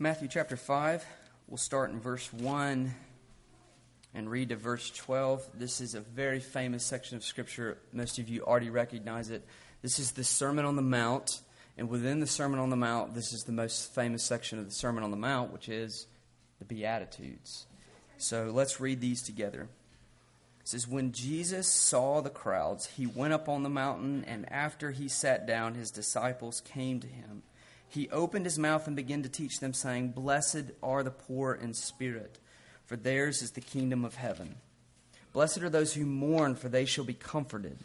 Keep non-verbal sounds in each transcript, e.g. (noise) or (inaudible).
Matthew chapter 5, we'll start in verse 1 and read to verse 12. This is a very famous section of Scripture. Most of you already recognize it. This is the Sermon on the Mount, and within the Sermon on the Mount, this is the most famous section of the Sermon on the Mount, which is the Beatitudes. So let's read these together. It says, When Jesus saw the crowds, he went up on the mountain, and after he sat down, his disciples came to him. He opened his mouth and began to teach them, saying, Blessed are the poor in spirit, for theirs is the kingdom of heaven. Blessed are those who mourn, for they shall be comforted.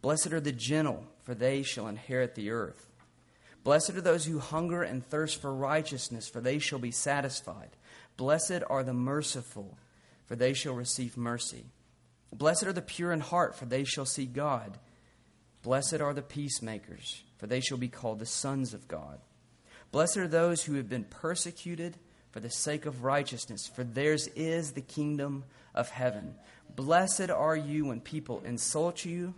Blessed are the gentle, for they shall inherit the earth. Blessed are those who hunger and thirst for righteousness, for they shall be satisfied. Blessed are the merciful, for they shall receive mercy. Blessed are the pure in heart, for they shall see God. Blessed are the peacemakers, for they shall be called the sons of God. Blessed are those who have been persecuted for the sake of righteousness, for theirs is the kingdom of heaven. Blessed are you when people insult you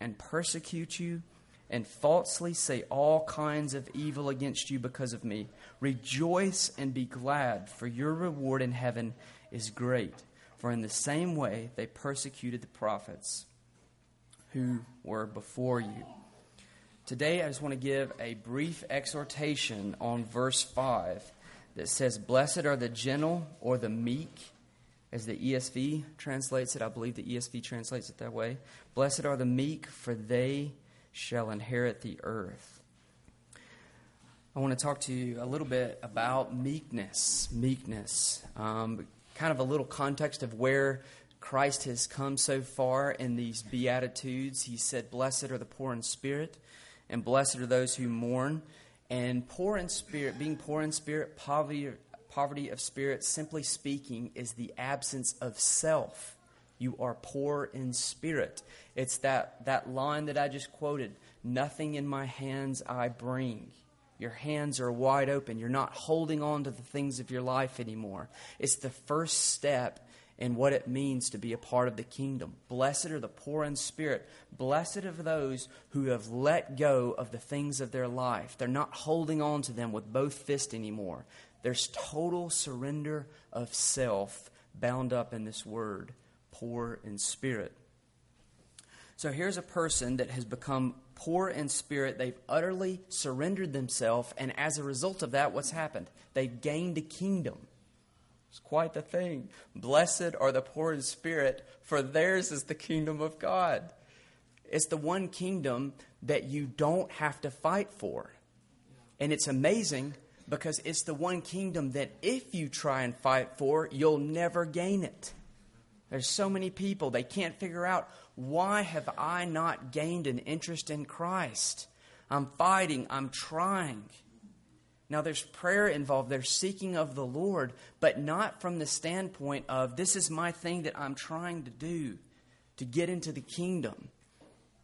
and persecute you and falsely say all kinds of evil against you because of me. Rejoice and be glad, for your reward in heaven is great. For in the same way they persecuted the prophets who were before you. Today, I just want to give a brief exhortation on verse 5 that says, Blessed are the gentle or the meek, as the ESV translates it. I believe the ESV translates it that way. Blessed are the meek, for they shall inherit the earth. I want to talk to you a little bit about meekness. Meekness. Um, kind of a little context of where Christ has come so far in these Beatitudes. He said, Blessed are the poor in spirit, and blessed are those who mourn. And poor in spirit, being poor in spirit, poverty, poverty of spirit, simply speaking, is the absence of self. You are poor in spirit. It's that, that line that I just quoted Nothing in my hands I bring. Your hands are wide open. You're not holding on to the things of your life anymore. It's the first step in what it means to be a part of the kingdom. Blessed are the poor in spirit. Blessed are those who have let go of the things of their life. They're not holding on to them with both fists anymore. There's total surrender of self bound up in this word, poor in spirit. So here's a person that has become poor in spirit. They've utterly surrendered themselves, and as a result of that, what's happened? They've gained a kingdom. It's quite the thing. Blessed are the poor in spirit, for theirs is the kingdom of God. It's the one kingdom that you don't have to fight for. And it's amazing because it's the one kingdom that if you try and fight for, you'll never gain it. There's so many people, they can't figure out why have I not gained an interest in Christ? I'm fighting, I'm trying. Now, there's prayer involved. There's seeking of the Lord, but not from the standpoint of this is my thing that I'm trying to do to get into the kingdom.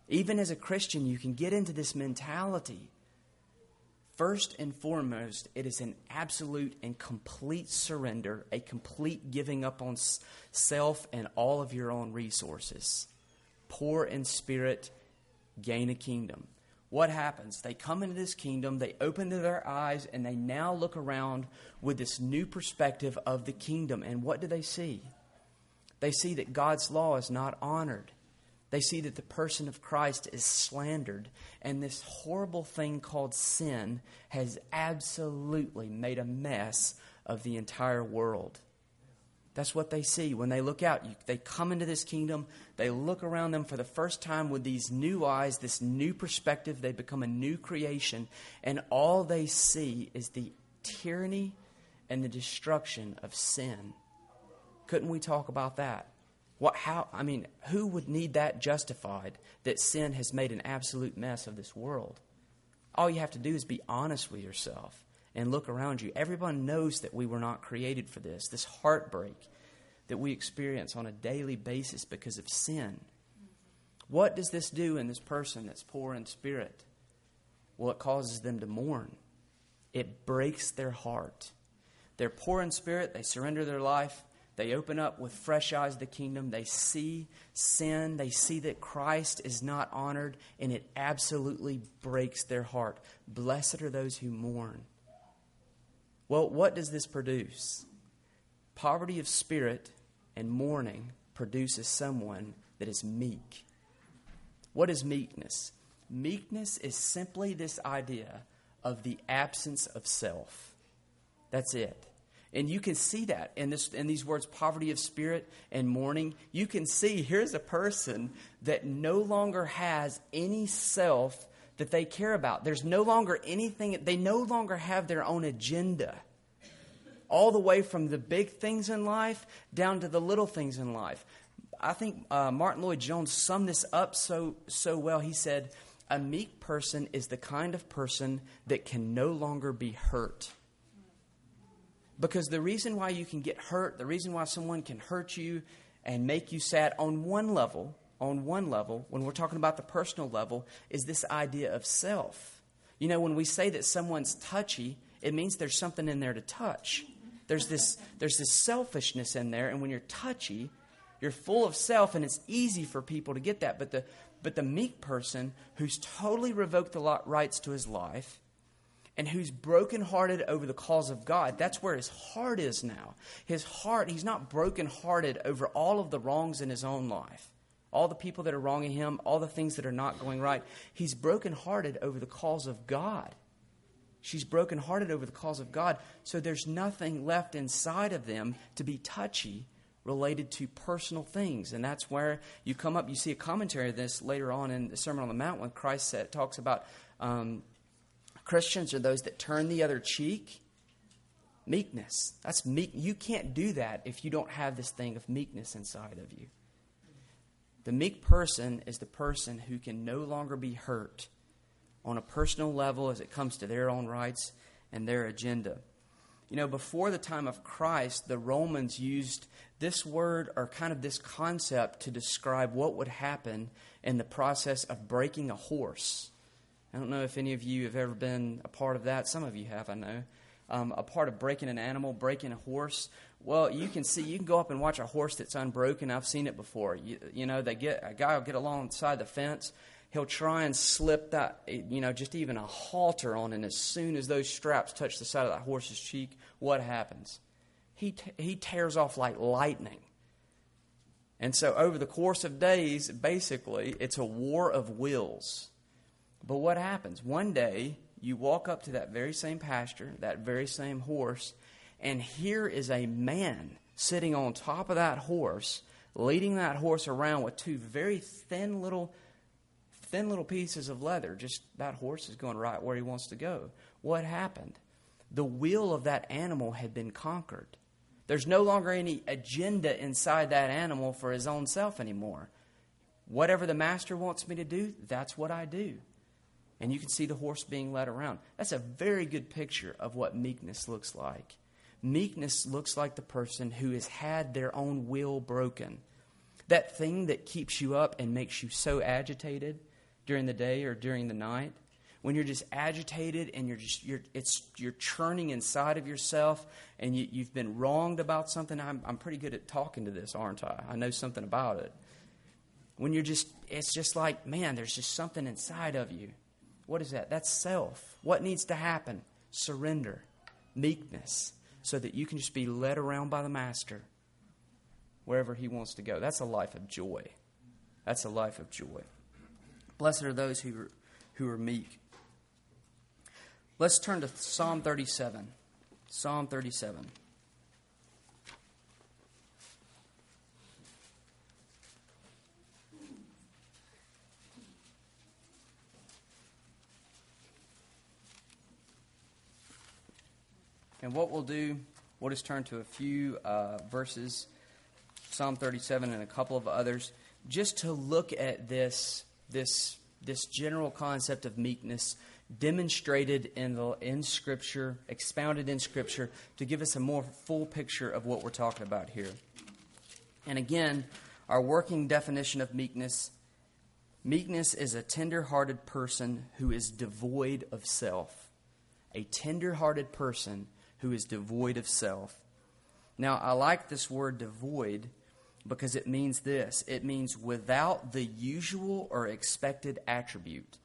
Even as a Christian, you can get into this mentality. First and foremost, it is an absolute and complete surrender, a complete giving up on self and all of your own resources. Poor in spirit, gain a kingdom what happens? They come into this kingdom, they open their eyes, and they now look around with this new perspective of the kingdom. And what do they see? They see that God's law is not honored. They see that the person of Christ is slandered. And this horrible thing called sin has absolutely made a mess of the entire world. That's what they see when they look out. You, they come into this kingdom, they look around them for the first time with these new eyes, this new perspective. They become a new creation, and all they see is the tyranny and the destruction of sin. Couldn't we talk about that? What, how, I mean, who would need that justified that sin has made an absolute mess of this world? All you have to do is be honest with yourself and look around you. Everyone knows that we were not created for this, this heartbreak that we experience on a daily basis because of sin. What does this do in this person that's poor in spirit? Well, it causes them to mourn. It breaks their heart. They're poor in spirit, they surrender their life, they open up with fresh eyes the kingdom, they see sin, they see that Christ is not honored, and it absolutely breaks their heart. Blessed are those who mourn Well, what does this produce? Poverty of spirit and mourning produces someone that is meek. What is meekness? Meekness is simply this idea of the absence of self. That's it. And you can see that in, this, in these words, poverty of spirit and mourning. You can see here's a person that no longer has any self that they care about. There's no longer anything, they no longer have their own agenda. All the way from the big things in life down to the little things in life. I think uh, Martyn Lloyd-Jones summed this up so, so well. He said, A meek person is the kind of person that can no longer be hurt. Because the reason why you can get hurt, the reason why someone can hurt you and make you sad on one level, on one level, when we're talking about the personal level, is this idea of self. You know, when we say that someone's touchy, it means there's something in there to touch. There's this, there's this selfishness in there, and when you're touchy, you're full of self, and it's easy for people to get that. But the, but the meek person who's totally revoked the rights to his life and who's brokenhearted over the cause of God, that's where his heart is now. His heart, he's not brokenhearted over all of the wrongs in his own life all the people that are wronging him, all the things that are not going right. He's brokenhearted over the cause of God. She's brokenhearted over the cause of God. So there's nothing left inside of them to be touchy related to personal things. And that's where you come up. You see a commentary of this later on in the Sermon on the Mount when Christ said, talks about um, Christians are those that turn the other cheek. Meekness. That's meek. You can't do that if you don't have this thing of meekness inside of you. The meek person is the person who can no longer be hurt on a personal level as it comes to their own rights and their agenda. You know, before the time of Christ, the Romans used this word or kind of this concept to describe what would happen in the process of breaking a horse. I don't know if any of you have ever been a part of that. Some of you have, I know. Um, a part of breaking an animal, breaking a horse. Well, you can see, you can go up and watch a horse that's unbroken. I've seen it before. You, you know, they get a guy will get alongside the fence. He'll try and slip that, you know, just even a halter on, and as soon as those straps touch the side of that horse's cheek, what happens? He t- he tears off like lightning. And so, over the course of days, basically, it's a war of wills. But what happens? One day, you walk up to that very same pasture, that very same horse, and here is a man sitting on top of that horse, leading that horse around with two very thin little thin little pieces of leather. Just that horse is going right where he wants to go. What happened? The will of that animal had been conquered. There's no longer any agenda inside that animal for his own self anymore. Whatever the master wants me to do, that's what I do. And you can see the horse being led around. That's a very good picture of what meekness looks like. Meekness looks like the person who has had their own will broken. That thing that keeps you up and makes you so agitated during the day or during the night. When you're just agitated and you're just you're it's you're churning inside of yourself and you, have been wronged about something. I'm I'm pretty good at talking to this, aren't I? I know something about it. When you're just it's just like, man, there's just something inside of you. What is that? That's self. What needs to happen? Surrender, meekness, so that you can just be led around by the Master wherever He wants to go. That's a life of joy. That's a life of joy. Blessed are those who are, who are meek. Let's turn to Psalm 37. Psalm 37. And what we'll do, we'll just turn to a few uh, verses, Psalm 37 and a couple of others, just to look at this, this, this general concept of meekness demonstrated in, the, in Scripture, expounded in Scripture, to give us a more full picture of what we're talking about here. And again, our working definition of meekness meekness is a tender hearted person who is devoid of self. A tender hearted person who is devoid of self. Now, I like this word devoid because it means this it means without the usual or expected attribute.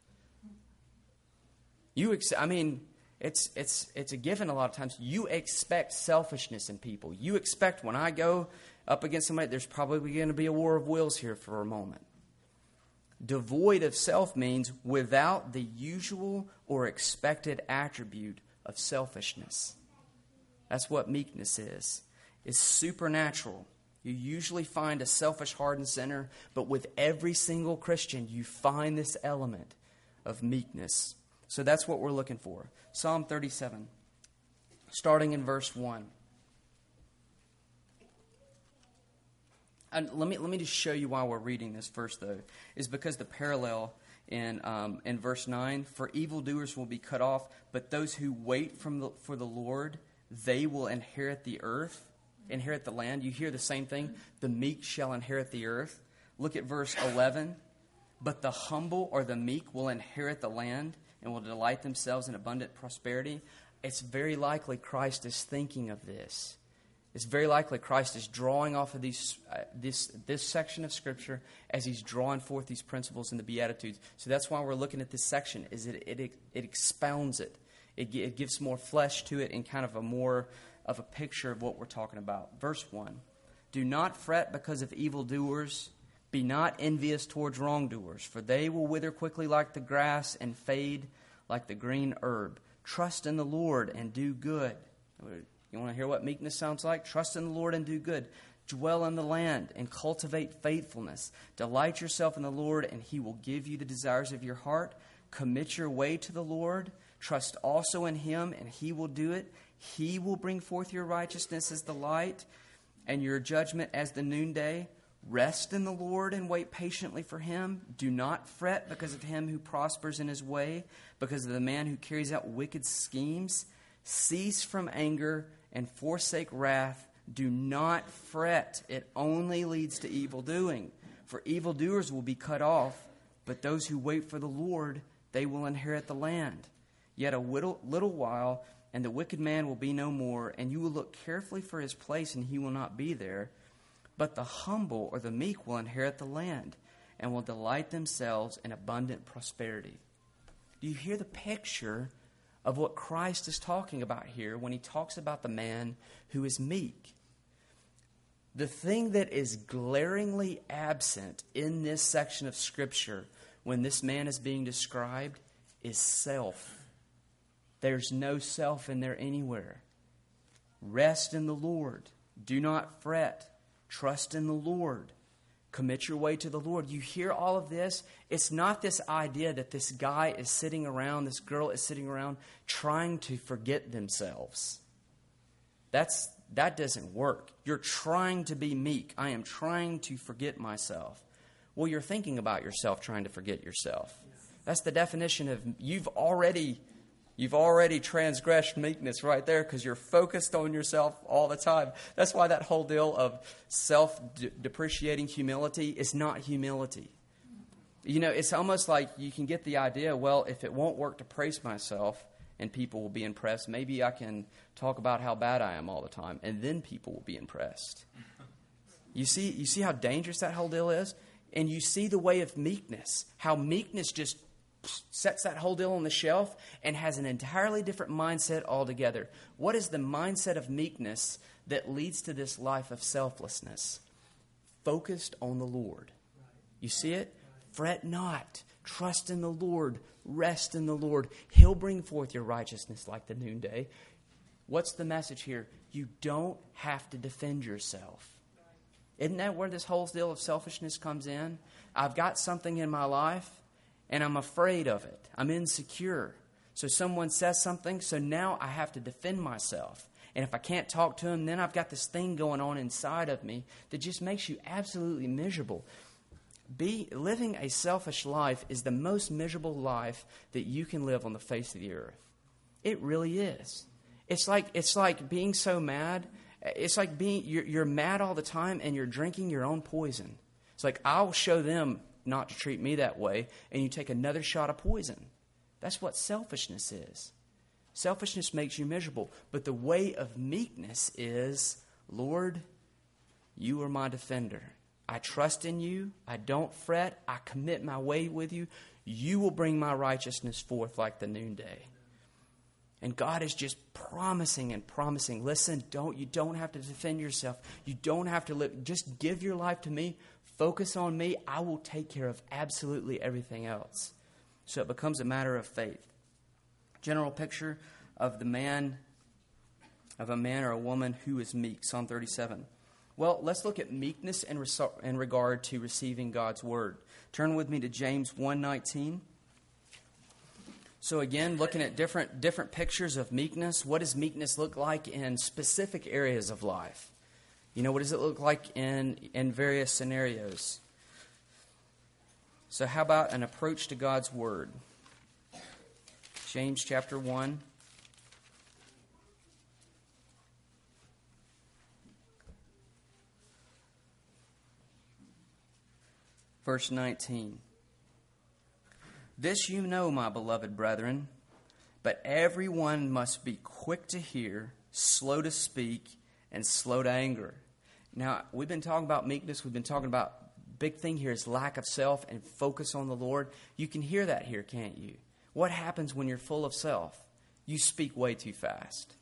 You, ex- I mean, It's, it's, it's a given a lot of times. You expect selfishness in people. You expect when I go up against somebody, there's probably going to be a war of wills here for a moment. Devoid of self means without the usual or expected attribute of selfishness. That's what meekness is. It's supernatural. You usually find a selfish, hardened sinner, but with every single Christian, you find this element of meekness. So that's what we're looking for. Psalm 37, starting in verse 1. And let me let me just show you why we're reading this first, though, is because the parallel in um, in verse nine: "For evildoers will be cut off, but those who wait from the, for the Lord, they will inherit the earth, inherit the land." You hear the same thing: "The meek shall inherit the earth." Look at verse eleven: "But the humble or the meek will inherit the land and will delight themselves in abundant prosperity." It's very likely Christ is thinking of this it's very likely Christ is drawing off of these, uh, this, this section of Scripture as he's drawing forth these principles in the Beatitudes. So that's why we're looking at this section, is it, it, it expounds it. It. It gives more flesh to it and kind of a more of a picture of what we're talking about. Verse 1 Do not fret because of evildoers. Be not envious towards wrongdoers, for they will wither quickly like the grass and fade like the green herb. Trust in the Lord and do good you want to hear what meekness sounds like? Trust in the Lord and do good. Dwell in the land and cultivate faithfulness. Delight yourself in the Lord, and he will give you the desires of your heart. Commit your way to the Lord. Trust also in him, and he will do it. He will bring forth your righteousness as the light and your judgment as the noonday. Rest in the Lord and wait patiently for him. Do not fret because of him who prospers in his way, because of the man who carries out wicked schemes. Cease from anger and forsake wrath. Do not fret, it only leads to evil doing. For evildoers will be cut off, but those who wait for the Lord, they will inherit the land. Yet a little, little while, and the wicked man will be no more, and you will look carefully for his place, and he will not be there. But the humble or the meek will inherit the land, and will delight themselves in abundant prosperity. Do you hear the picture of what Christ is talking about here when he talks about the man who is meek. The thing that is glaringly absent in this section of Scripture when this man is being described is self. There's no self in there anywhere. Rest in the Lord. Do not fret. Trust in the Lord. Commit your way to the Lord. You hear all of this. It's not this idea that this guy is sitting around, this girl is sitting around trying to forget themselves. That's, that doesn't work. You're trying to be meek. I am trying to forget myself. Well, you're thinking about yourself trying to forget yourself. That's the definition of you've already You've already transgressed meekness right there because you're focused on yourself all the time. That's why that whole deal of self depreciating humility is not humility. You know, it's almost like you can get the idea well, if it won't work to praise myself and people will be impressed, maybe I can talk about how bad I am all the time and then people will be impressed. You see, you see how dangerous that whole deal is? And you see the way of meekness, how meekness just sets that whole deal on the shelf and has an entirely different mindset altogether. What is the mindset of meekness that leads to this life of selflessness? Focused on the Lord. You see it? Fret not. Trust in the Lord. Rest in the Lord. He'll bring forth your righteousness like the noonday. What's the message here? You don't have to defend yourself. Isn't that where this whole deal of selfishness comes in? I've got something in my life and I'm afraid of it. I'm insecure. So someone says something, so now I have to defend myself. And if I can't talk to him, then I've got this thing going on inside of me that just makes you absolutely miserable. Be, living a selfish life is the most miserable life that you can live on the face of the earth. It really is. It's like, it's like being so mad. It's like being, you're, you're mad all the time and you're drinking your own poison. It's like, I'll show them not to treat me that way, and you take another shot of poison. That's what selfishness is. Selfishness makes you miserable, but the way of meekness is Lord, you are my defender. I trust in you. I don't fret. I commit my way with you. You will bring my righteousness forth like the noonday. And God is just promising and promising. Listen, don't you don't have to defend yourself. You don't have to live. Just give your life to me. Focus on me. I will take care of absolutely everything else. So it becomes a matter of faith. General picture of the man of a man or a woman who is meek. Psalm 37. Well, let's look at meekness in, in regard to receiving God's word. Turn with me to James 119. So again, looking at different different pictures of meekness, what does meekness look like in specific areas of life? You know, what does it look like in in various scenarios? So how about an approach to God's word? James chapter 1 verse 19. This you know, my beloved brethren, but everyone must be quick to hear, slow to speak, and slow to anger. Now, we've been talking about meekness. We've been talking about big thing here is lack of self and focus on the Lord. You can hear that here, can't you? What happens when you're full of self? You speak way too fast.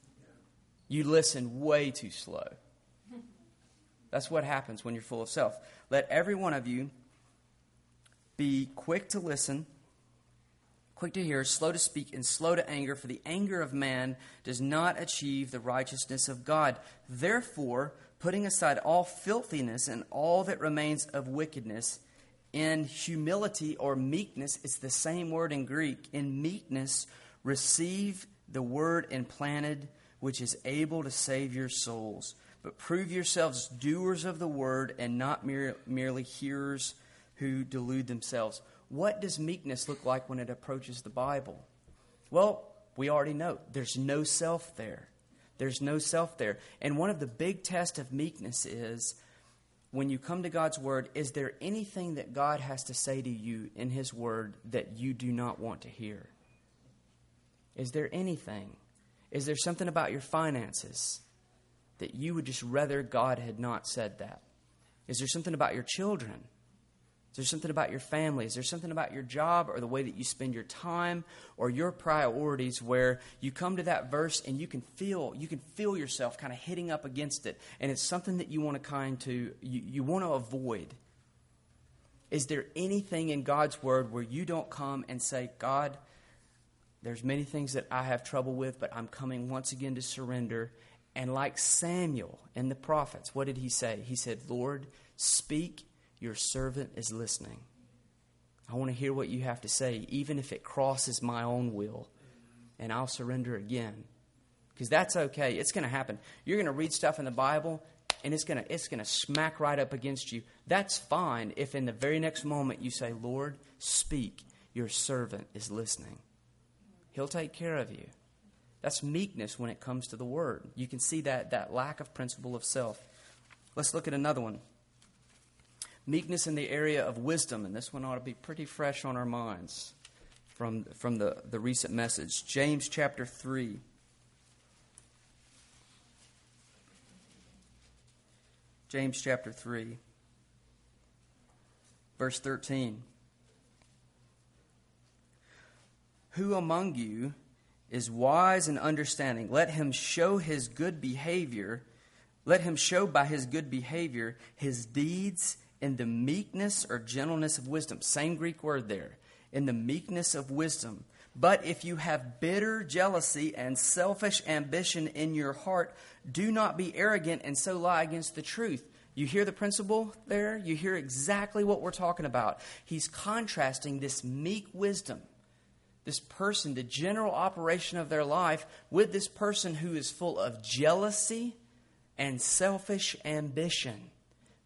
You listen way too slow. That's what happens when you're full of self. Let every one of you be quick to listen quick to hear, slow to speak, and slow to anger, for the anger of man does not achieve the righteousness of God. Therefore, putting aside all filthiness and all that remains of wickedness, in humility or meekness, it's the same word in Greek. In meekness, receive the word implanted, which is able to save your souls. But prove yourselves doers of the word and not mere, merely hearers who delude themselves. What does meekness look like when it approaches the Bible? Well, we already know there's no self there. There's no self there. And one of the big tests of meekness is when you come to God's Word, is there anything that God has to say to you in His Word that you do not want to hear? Is there anything? Is there something about your finances that you would just rather God had not said that? Is there something about your children is there something about your family? Is there something about your job or the way that you spend your time or your priorities where you come to that verse and you can feel you can feel yourself kind of hitting up against it and it's something that you want to kind to you, you want to avoid? Is there anything in God's word where you don't come and say, God, there's many things that I have trouble with, but I'm coming once again to surrender. And like Samuel and the prophets, what did he say? He said, Lord, speak your servant is listening. I want to hear what you have to say, even if it crosses my own will, and I'll surrender again. Because that's okay. It's going to happen. You're going to read stuff in the Bible, and it's going to it's going to smack right up against you. That's fine if in the very next moment you say, "Lord, speak. Your servant is listening." He'll take care of you. That's meekness when it comes to the word. You can see that that lack of principle of self. Let's look at another one meekness in the area of wisdom, and this one ought to be pretty fresh on our minds from, from the, the recent message. James chapter 3. James chapter 3, verse 13. Who among you is wise and understanding? Let him show his good behavior. Let him show by his good behavior his deeds in the meekness or gentleness of wisdom. Same Greek word there. In the meekness of wisdom. But if you have bitter jealousy and selfish ambition in your heart, do not be arrogant and so lie against the truth. You hear the principle there? You hear exactly what we're talking about. He's contrasting this meek wisdom, this person, the general operation of their life, with this person who is full of jealousy and selfish ambition.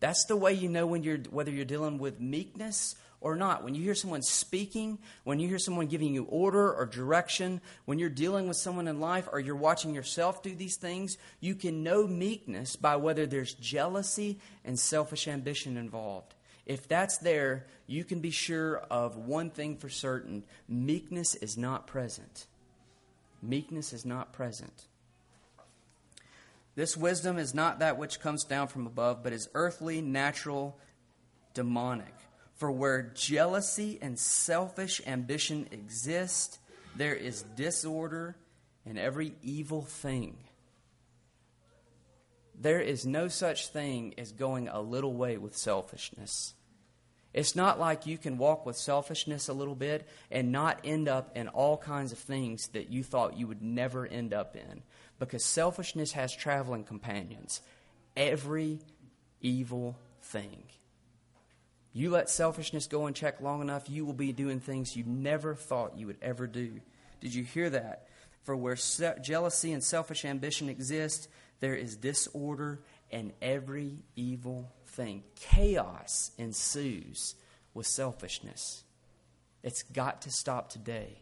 That's the way you know when you're, whether you're dealing with meekness or not. When you hear someone speaking, when you hear someone giving you order or direction, when you're dealing with someone in life or you're watching yourself do these things, you can know meekness by whether there's jealousy and selfish ambition involved. If that's there, you can be sure of one thing for certain meekness is not present. Meekness is not present. This wisdom is not that which comes down from above, but is earthly, natural, demonic. For where jealousy and selfish ambition exist, there is disorder and every evil thing. There is no such thing as going a little way with selfishness. It's not like you can walk with selfishness a little bit and not end up in all kinds of things that you thought you would never end up in. Because selfishness has traveling companions. Every evil thing. You let selfishness go unchecked long enough, you will be doing things you never thought you would ever do. Did you hear that? For where se- jealousy and selfish ambition exist, there is disorder and every evil thing. Chaos ensues with selfishness. It's got to stop today.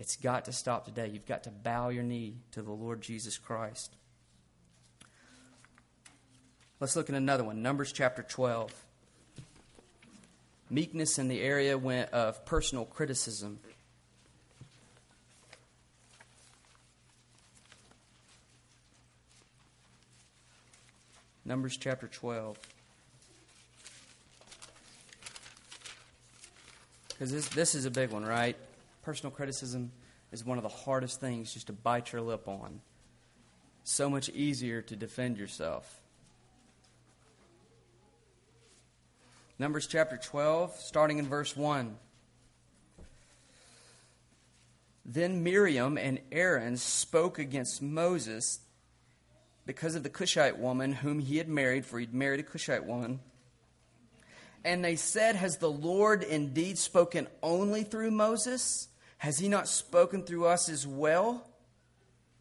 It's got to stop today. You've got to bow your knee to the Lord Jesus Christ. Let's look at another one Numbers chapter 12. Meekness in the area of personal criticism. Numbers chapter 12. Because this, this is a big one, right? Personal criticism is one of the hardest things just to bite your lip on. So much easier to defend yourself. Numbers chapter 12, starting in verse 1. Then Miriam and Aaron spoke against Moses because of the Cushite woman whom he had married, for he'd married a Cushite woman. And they said, Has the Lord indeed spoken only through Moses? Has he not spoken through us as well?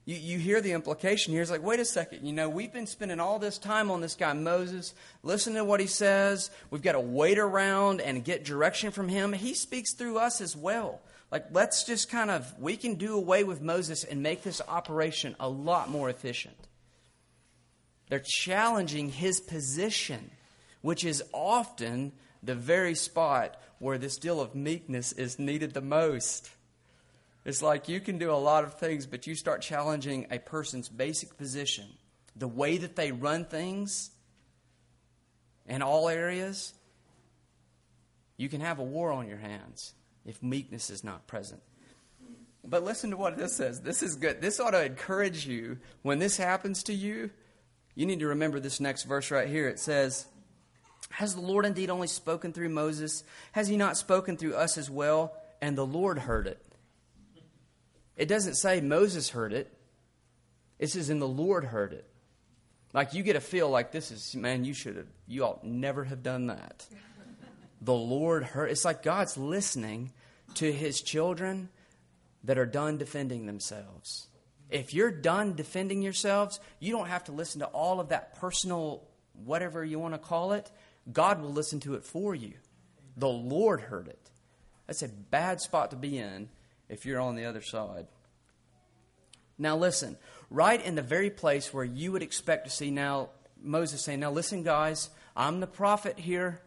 You, you hear the implication here. It's like, wait a second. You know, we've been spending all this time on this guy, Moses. Listen to what he says. We've got to wait around and get direction from him. He speaks through us as well. Like, let's just kind of, we can do away with Moses and make this operation a lot more efficient. They're challenging his position, which is often the very spot where this deal of meekness is needed the most. It's like you can do a lot of things, but you start challenging a person's basic position, the way that they run things in all areas, you can have a war on your hands if meekness is not present. But listen to what this says. This is good. This ought to encourage you when this happens to you you need to remember this next verse right here. It says, Has the Lord indeed only spoken through Moses? Has he not spoken through us as well? And the Lord heard it. It doesn't say Moses heard it, it says, And the Lord heard it. Like you get a feel like this is, man, you should have, you ought never have done that. the Lord heard. It's like God's listening to his children that are done defending themselves. If you're done defending yourselves, you don't have to listen to all of that personal, whatever you want to call it. God will listen to it for you. The Lord heard it. That's a bad spot to be in if you're on the other side. Now, listen, right in the very place where you would expect to see now Moses saying, Now, listen, guys, I'm the prophet here.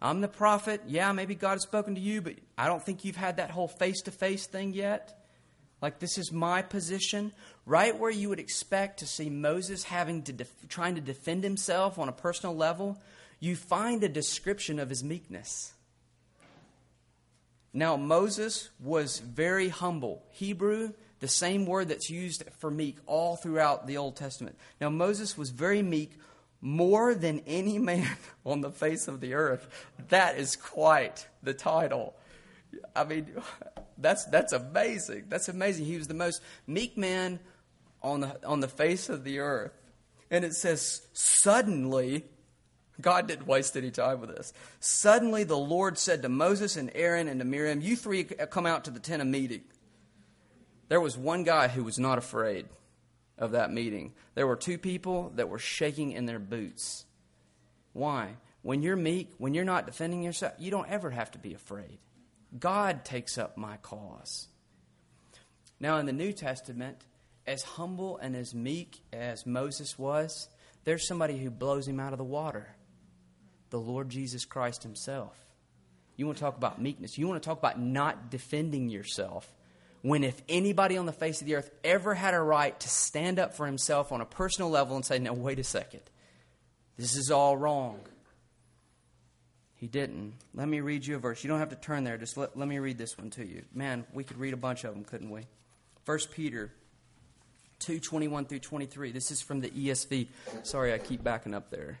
I'm the prophet. Yeah, maybe God has spoken to you, but I don't think you've had that whole face to face thing yet. Like, this is my position. Right where you would expect to see Moses having to def- trying to defend himself on a personal level, you find a description of his meekness. Now, Moses was very humble. Hebrew, the same word that's used for meek all throughout the Old Testament. Now, Moses was very meek more than any man (laughs) on the face of the earth. That is quite the title. I mean, (laughs) that's, that's amazing. That's amazing. He was the most meek man on the, on the face of the earth. And it says, suddenly, God didn't waste any time with this. Suddenly, the Lord said to Moses and Aaron and to Miriam, You three come out to the tent of meeting. There was one guy who was not afraid of that meeting. There were two people that were shaking in their boots. Why? When you're meek, when you're not defending yourself, you don't ever have to be afraid. God takes up my cause. Now, in the New Testament, as humble and as meek as Moses was, there's somebody who blows him out of the water the Lord Jesus Christ Himself. You want to talk about meekness. You want to talk about not defending yourself. When, if anybody on the face of the earth ever had a right to stand up for himself on a personal level and say, No, wait a second, this is all wrong. He didn't. Let me read you a verse. You don't have to turn there. Just let, let me read this one to you. Man, we could read a bunch of them, couldn't we? 1 Peter 2 21 through 23. This is from the ESV. Sorry, I keep backing up there.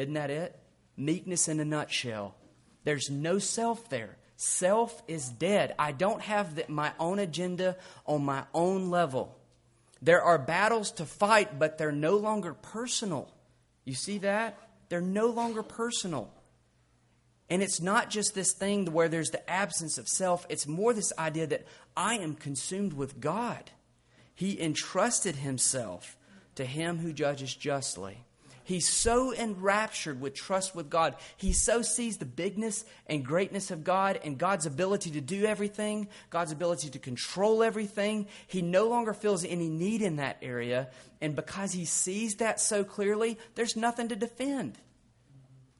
Isn't that it? Meekness in a nutshell. There's no self there. Self is dead. I don't have the, my own agenda on my own level. There are battles to fight, but they're no longer personal. You see that? They're no longer personal. And it's not just this thing where there's the absence of self, it's more this idea that I am consumed with God. He entrusted himself to him who judges justly. He's so enraptured with trust with God. He so sees the bigness and greatness of God and God's ability to do everything, God's ability to control everything. He no longer feels any need in that area. And because he sees that so clearly, there's nothing to defend.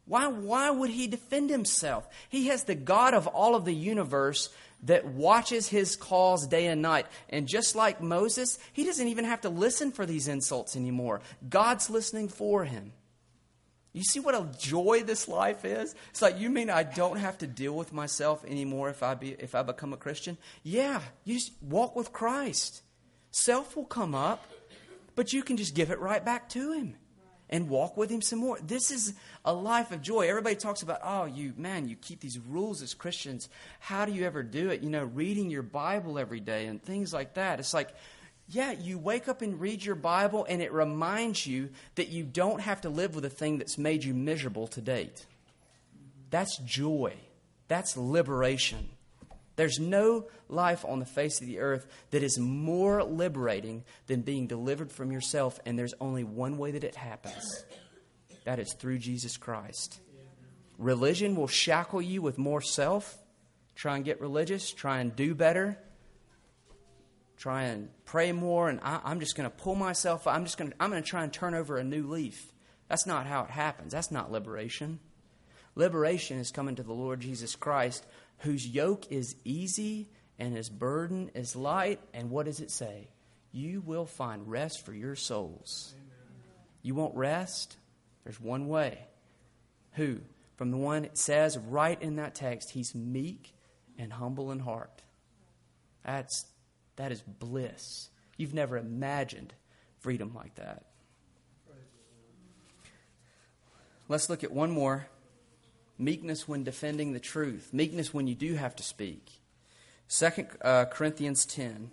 Why, why would he defend himself? He has the God of all of the universe that watches his calls day and night. And just like Moses, he doesn't even have to listen for these insults anymore. God's listening for him. You see what a joy this life is? It's like, you mean I don't have to deal with myself anymore if I, be, if I become a Christian? Yeah, you just walk with Christ. Self will come up, but you can just give it right back to Him and walk with Him some more. This is a life of joy. Everybody talks about, oh, you, man, you keep these rules as Christians. How do you ever do it? You know, reading your Bible every day and things like that. It's like, yeah, you wake up and read your Bible, and it reminds you that you don't have to live with a thing that's made you miserable to date. That's joy. That's liberation. There's no life on the face of the earth that is more liberating than being delivered from yourself, and there's only one way that it happens that is through Jesus Christ. Religion will shackle you with more self. Try and get religious, try and do better, try and pray more, and I, am just going to pull myself, I'm just going I'm going to try and turn over a new leaf. That's not how it happens. That's not liberation. Liberation is coming to the Lord Jesus Christ whose yoke is easy and his burden is light. And what does it say? You will find rest for your souls. Amen. You want rest? There's one way. Who? From the one it says right in that text, he's meek and humble in heart. That's that is bliss. You've never imagined freedom like that. Let's look at one more meekness when defending the truth, meekness when you do have to speak. 2 uh, Corinthians 10.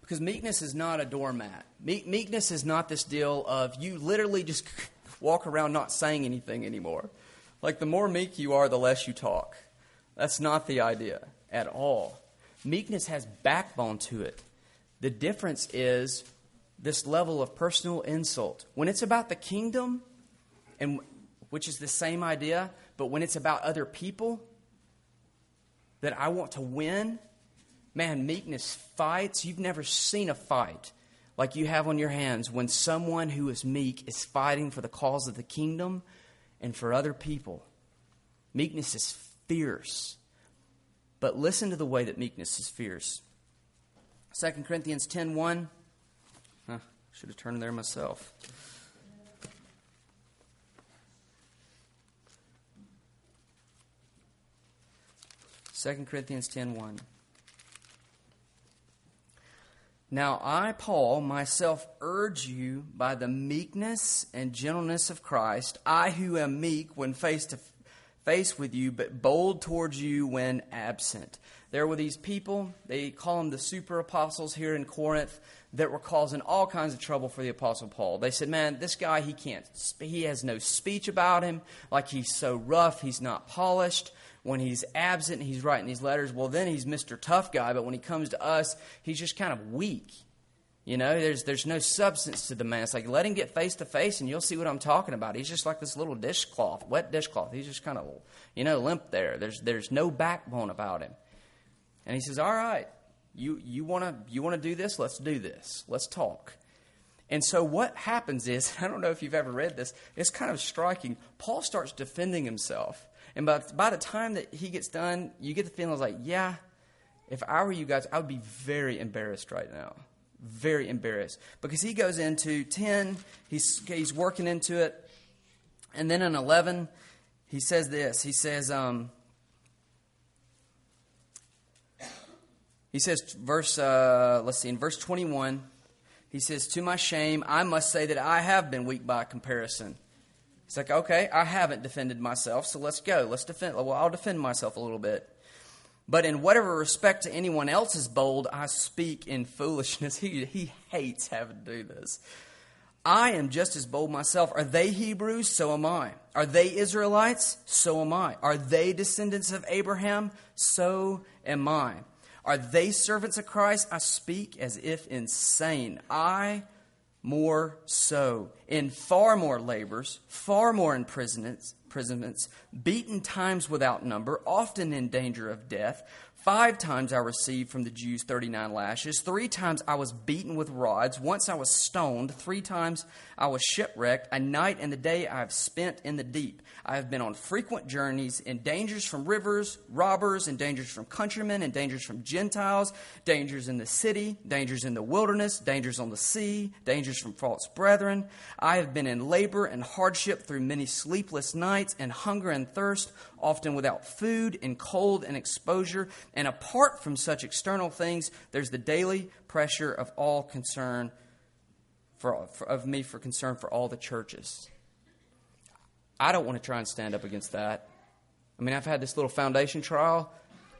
Because meekness is not a doormat. Me- meekness is not this deal of you literally just (laughs) walk around not saying anything anymore. Like the more meek you are, the less you talk. That's not the idea at all. Meekness has backbone to it. The difference is this level of personal insult. When it's about the kingdom, and which is the same idea, but when it's about other people that I want to win, man, meekness fights. You've never seen a fight like you have on your hands when someone who is meek is fighting for the cause of the kingdom and for other people. Meekness is fierce. But listen to the way that meekness is fierce. 2 Corinthians 10.1. Huh, should have turned there myself. 2 Corinthians 10:1. Now I, Paul, myself urge you by the meekness and gentleness of Christ, I who am meek when face to face with you, but bold towards you when absent. There were these people, they call them the super apostles here in Corinth, that were causing all kinds of trouble for the apostle Paul. They said, "Man, this guy he can't he has no speech about him, like he's so rough, he's not polished." When he's absent and he's writing these letters, well, then he's Mr. Tough Guy, but when he comes to us, he's just kind of weak. You know, there's there's no substance to the man. It's like let him get face to face, and you'll see what I'm talking about. He's just like this little dishcloth, wet dishcloth. He's just kind of, you know, limp there. There's there's no backbone about him. And he says, "All right, you you want to you want to do this? Let's do this. Let's talk." And so what happens is, (laughs) I don't know if you've ever read this. It's kind of striking. Paul starts defending himself, and by by the time that he gets done, you get the feeling like, yeah, if I were you guys, I would be very embarrassed right now very embarrassed because he goes into 10, he's, he's working into it. And then in 11, he says this. He says, um, he says, verse, uh, let's see, in verse 21, he says, To my shame, I must say that I have been weak by comparison. He's like, okay, I haven't defended myself, so let's go. Let's defend. Well, I'll defend myself a little bit. But in whatever respect to anyone else is bold, I speak in foolishness. (laughs) He, he hates having to do this. I am just as bold myself. Are they Hebrews? So am I. Are they Israelites? So am I. Are they descendants of Abraham? So am I. Are they servants of Christ? I speak as if insane. I more so, in far more labors, far more imprisonments, imprisonments, beaten times without number, often in danger of death. Five times I received from the Jews 39 lashes. Three times I was beaten with rods. Once I was stoned. Three times I was shipwrecked. A night and a day I have spent in the deep. I have been on frequent journeys in dangers from rivers, robbers, and dangers from countrymen, and dangers from Gentiles, dangers in the city, dangers in the wilderness, dangers on the sea, dangers from false brethren. I have been in labor and hardship through many sleepless nights, and hunger and thirst, often without food, and cold and exposure. And apart from such external things, there's the daily pressure of all concern for, for, of me for concern for all the churches. I don't want to try and stand up against that. I mean, I've had this little foundation trial.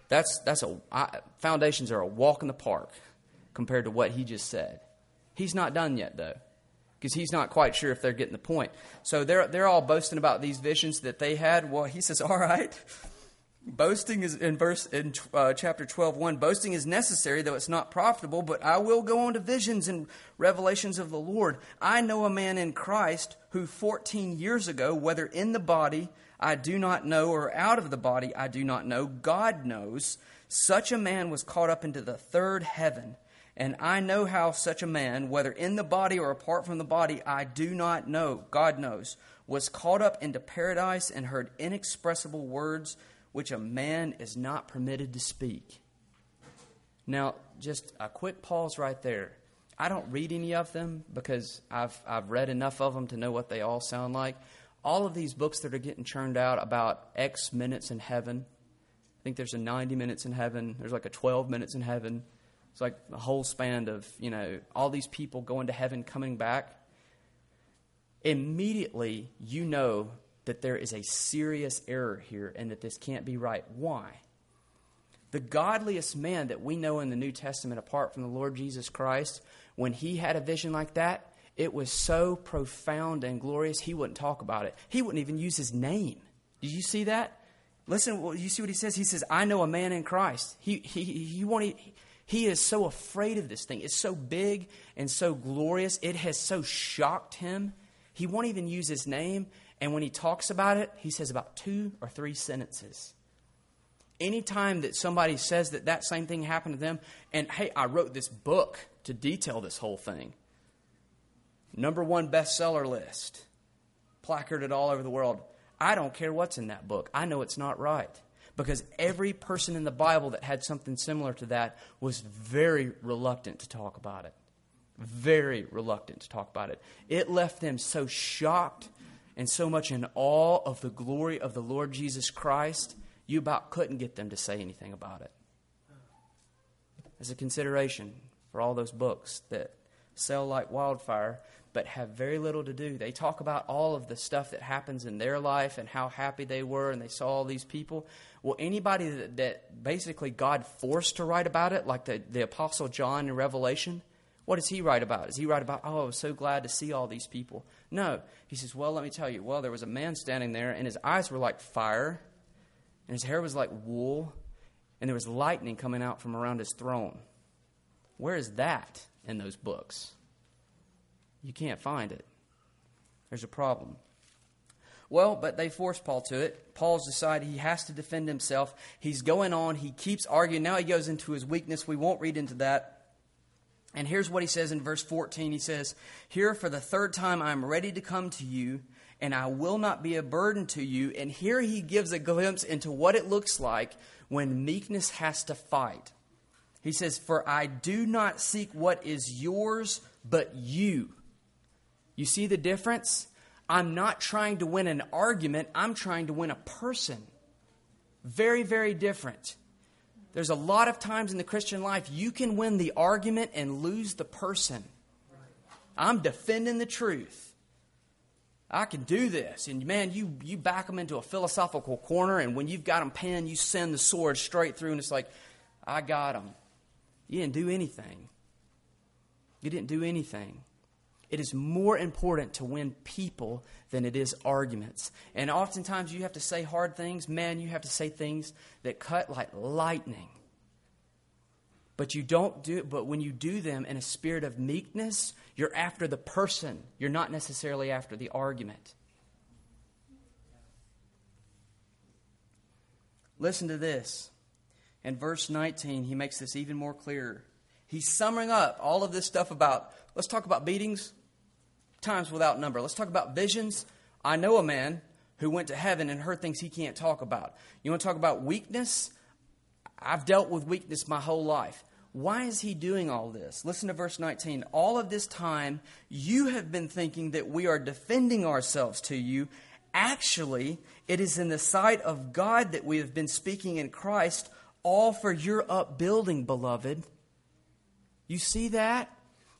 That's that's a I, foundations are a walk in the park compared to what he just said. He's not done yet though, because he's not quite sure if they're getting the point. So they're they're all boasting about these visions that they had. Well, he says, "All right, (laughs) Boasting is in verse in uh, chapter 12, 1, boasting is necessary, though it's not profitable, but I will go on to visions and revelations of the Lord. I know a man in Christ who 14 years ago, whether in the body I do not know, or out of the body I do not know, God knows, such a man was caught up into the third heaven. And I know how such a man, whether in the body or apart from the body, I do not know, God knows, was caught up into paradise and heard inexpressible words which a man is not permitted to speak. Now, just a quick pause right there. I don't read any of them because I've, I've read enough of them to know what they all sound like. All of these books that are getting churned out about X minutes in heaven, I think there's a 90 minutes in heaven, there's like a 12 minutes in heaven. It's like a whole span of, you know, all these people going to heaven, coming back. Immediately, you know that there is a serious error here and that this can't be right. Why? The godliest man that we know in the New Testament, apart from the Lord Jesus Christ, when he had a vision like that, it was so profound and glorious, he wouldn't talk about it. He wouldn't even use his name. Did you see that? Listen, you see what he says? He says, I know a man in Christ. He, he, he, won't, he is so afraid of this thing. It's so big and so glorious. It has so shocked him. He won't even use his name. And when he talks about it, he says about two or three sentences. Anytime that somebody says that that same thing happened to them, and hey, I wrote this book to detail this whole thing. Number one bestseller list, placarded all over the world. I don't care what's in that book. I know it's not right. Because every person in the Bible that had something similar to that was very reluctant to talk about it. Very reluctant to talk about it. It left them so shocked and so much in awe of the glory of the Lord Jesus Christ, you about couldn't get them to say anything about it. As a consideration for all those books that sell like wildfire but have very little to do. They talk about all of the stuff that happens in their life and how happy they were and they saw all these people. Well, anybody that, that basically God forced to write about it, like the, the Apostle John in Revelation, what does he write about? Does he write about, oh, I was so glad to see all these people? No. He says, well, let me tell you. Well, there was a man standing there, and his eyes were like fire, and his hair was like wool, and there was lightning coming out from around his throne. Where is that in those books? You can't find it. There's a problem. Well, but they force Paul to it. Paul's decided he has to defend himself. He's going on. He keeps arguing. Now he goes into his weakness. We won't read into that. And here's what he says in verse 14 He says, Here for the third time I am ready to come to you, and I will not be a burden to you. And here he gives a glimpse into what it looks like when meekness has to fight. He says, For I do not seek what is yours, but you. You see the difference? I'm not trying to win an argument, I'm trying to win a person. Very, very different. There's a lot of times in the Christian life you can win the argument and lose the person. I'm defending the truth. I can do this. And man, you, you back them into a philosophical corner, and when you've got them pinned, you send the sword straight through, and it's like, I got them. You didn't do anything. You didn't do anything. It is more important to win people than it is arguments. And oftentimes you have to say hard things. Man, you have to say things that cut like lightning. But you don't do but when you do them in a spirit of meekness, you're after the person. You're not necessarily after the argument. Listen to this. In verse 19, he makes this even more clear. He's summing up all of this stuff about, let's talk about beatings, times without number. Let's talk about visions. I know a man who went to heaven and heard things he can't talk about. You want to talk about weakness? I've dealt with weakness my whole life. Why is he doing all this? Listen to verse 19. All of this time, you have been thinking that we are defending ourselves to you. Actually, it is in the sight of God that we have been speaking in Christ, all for your upbuilding, beloved. You see that?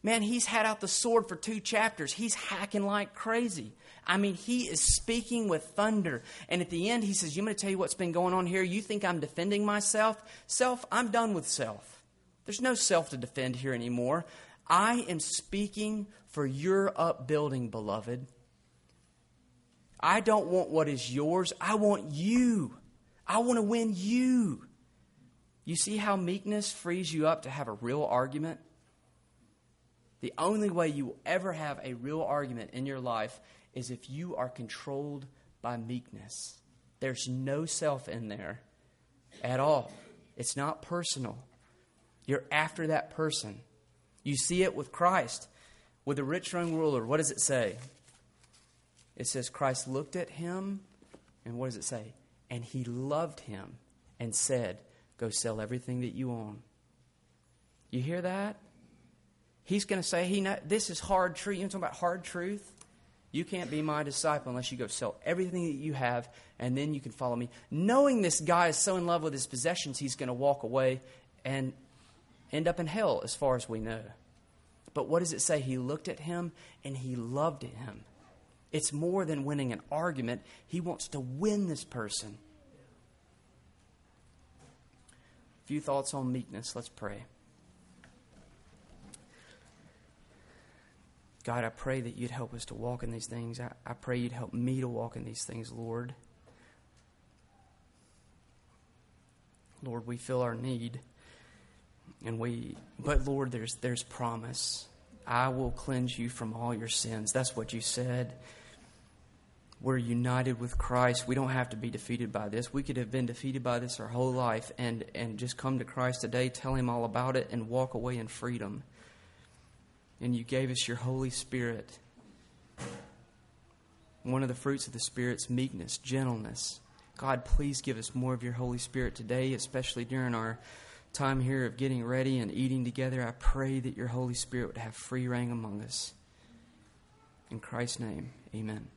Man, he's had out the sword for two chapters. He's hacking like crazy. I mean, he is speaking with thunder. And at the end, he says, You want to tell you what's been going on here? You think I'm defending myself? Self, I'm done with self. There's no self to defend here anymore. I am speaking for your upbuilding, beloved. I don't want what is yours. I want you. I want to win you. You see how meekness frees you up to have a real argument? The only way you will ever have a real argument in your life is if you are controlled by meekness. There's no self in there at all. It's not personal. You're after that person. You see it with Christ. With the rich young ruler, what does it say? It says Christ looked at him, and what does it say? And he loved him and said, Go sell everything that you own. You hear that? He's going to say, he know, This is hard truth. You know talking about hard truth? You can't be my disciple unless you go sell everything that you have, and then you can follow me. Knowing this guy is so in love with his possessions, he's going to walk away and end up in hell, as far as we know. But what does it say? He looked at him and he loved him. It's more than winning an argument, he wants to win this person. A few thoughts on meekness. Let's pray. God, I pray that you'd help us to walk in these things. I, I pray you'd help me to walk in these things, Lord. Lord, we feel our need. And we but Lord, there's there's promise. I will cleanse you from all your sins. That's what you said. We're united with Christ. We don't have to be defeated by this. We could have been defeated by this our whole life and, and just come to Christ today, tell him all about it, and walk away in freedom and you gave us your Holy Spirit. One of the fruits of the Spirit's meekness, gentleness. God, please give us more of your Holy Spirit today, especially during our time here of getting ready and eating together. I pray that your Holy Spirit would have free reign among us. In Christ's name, amen.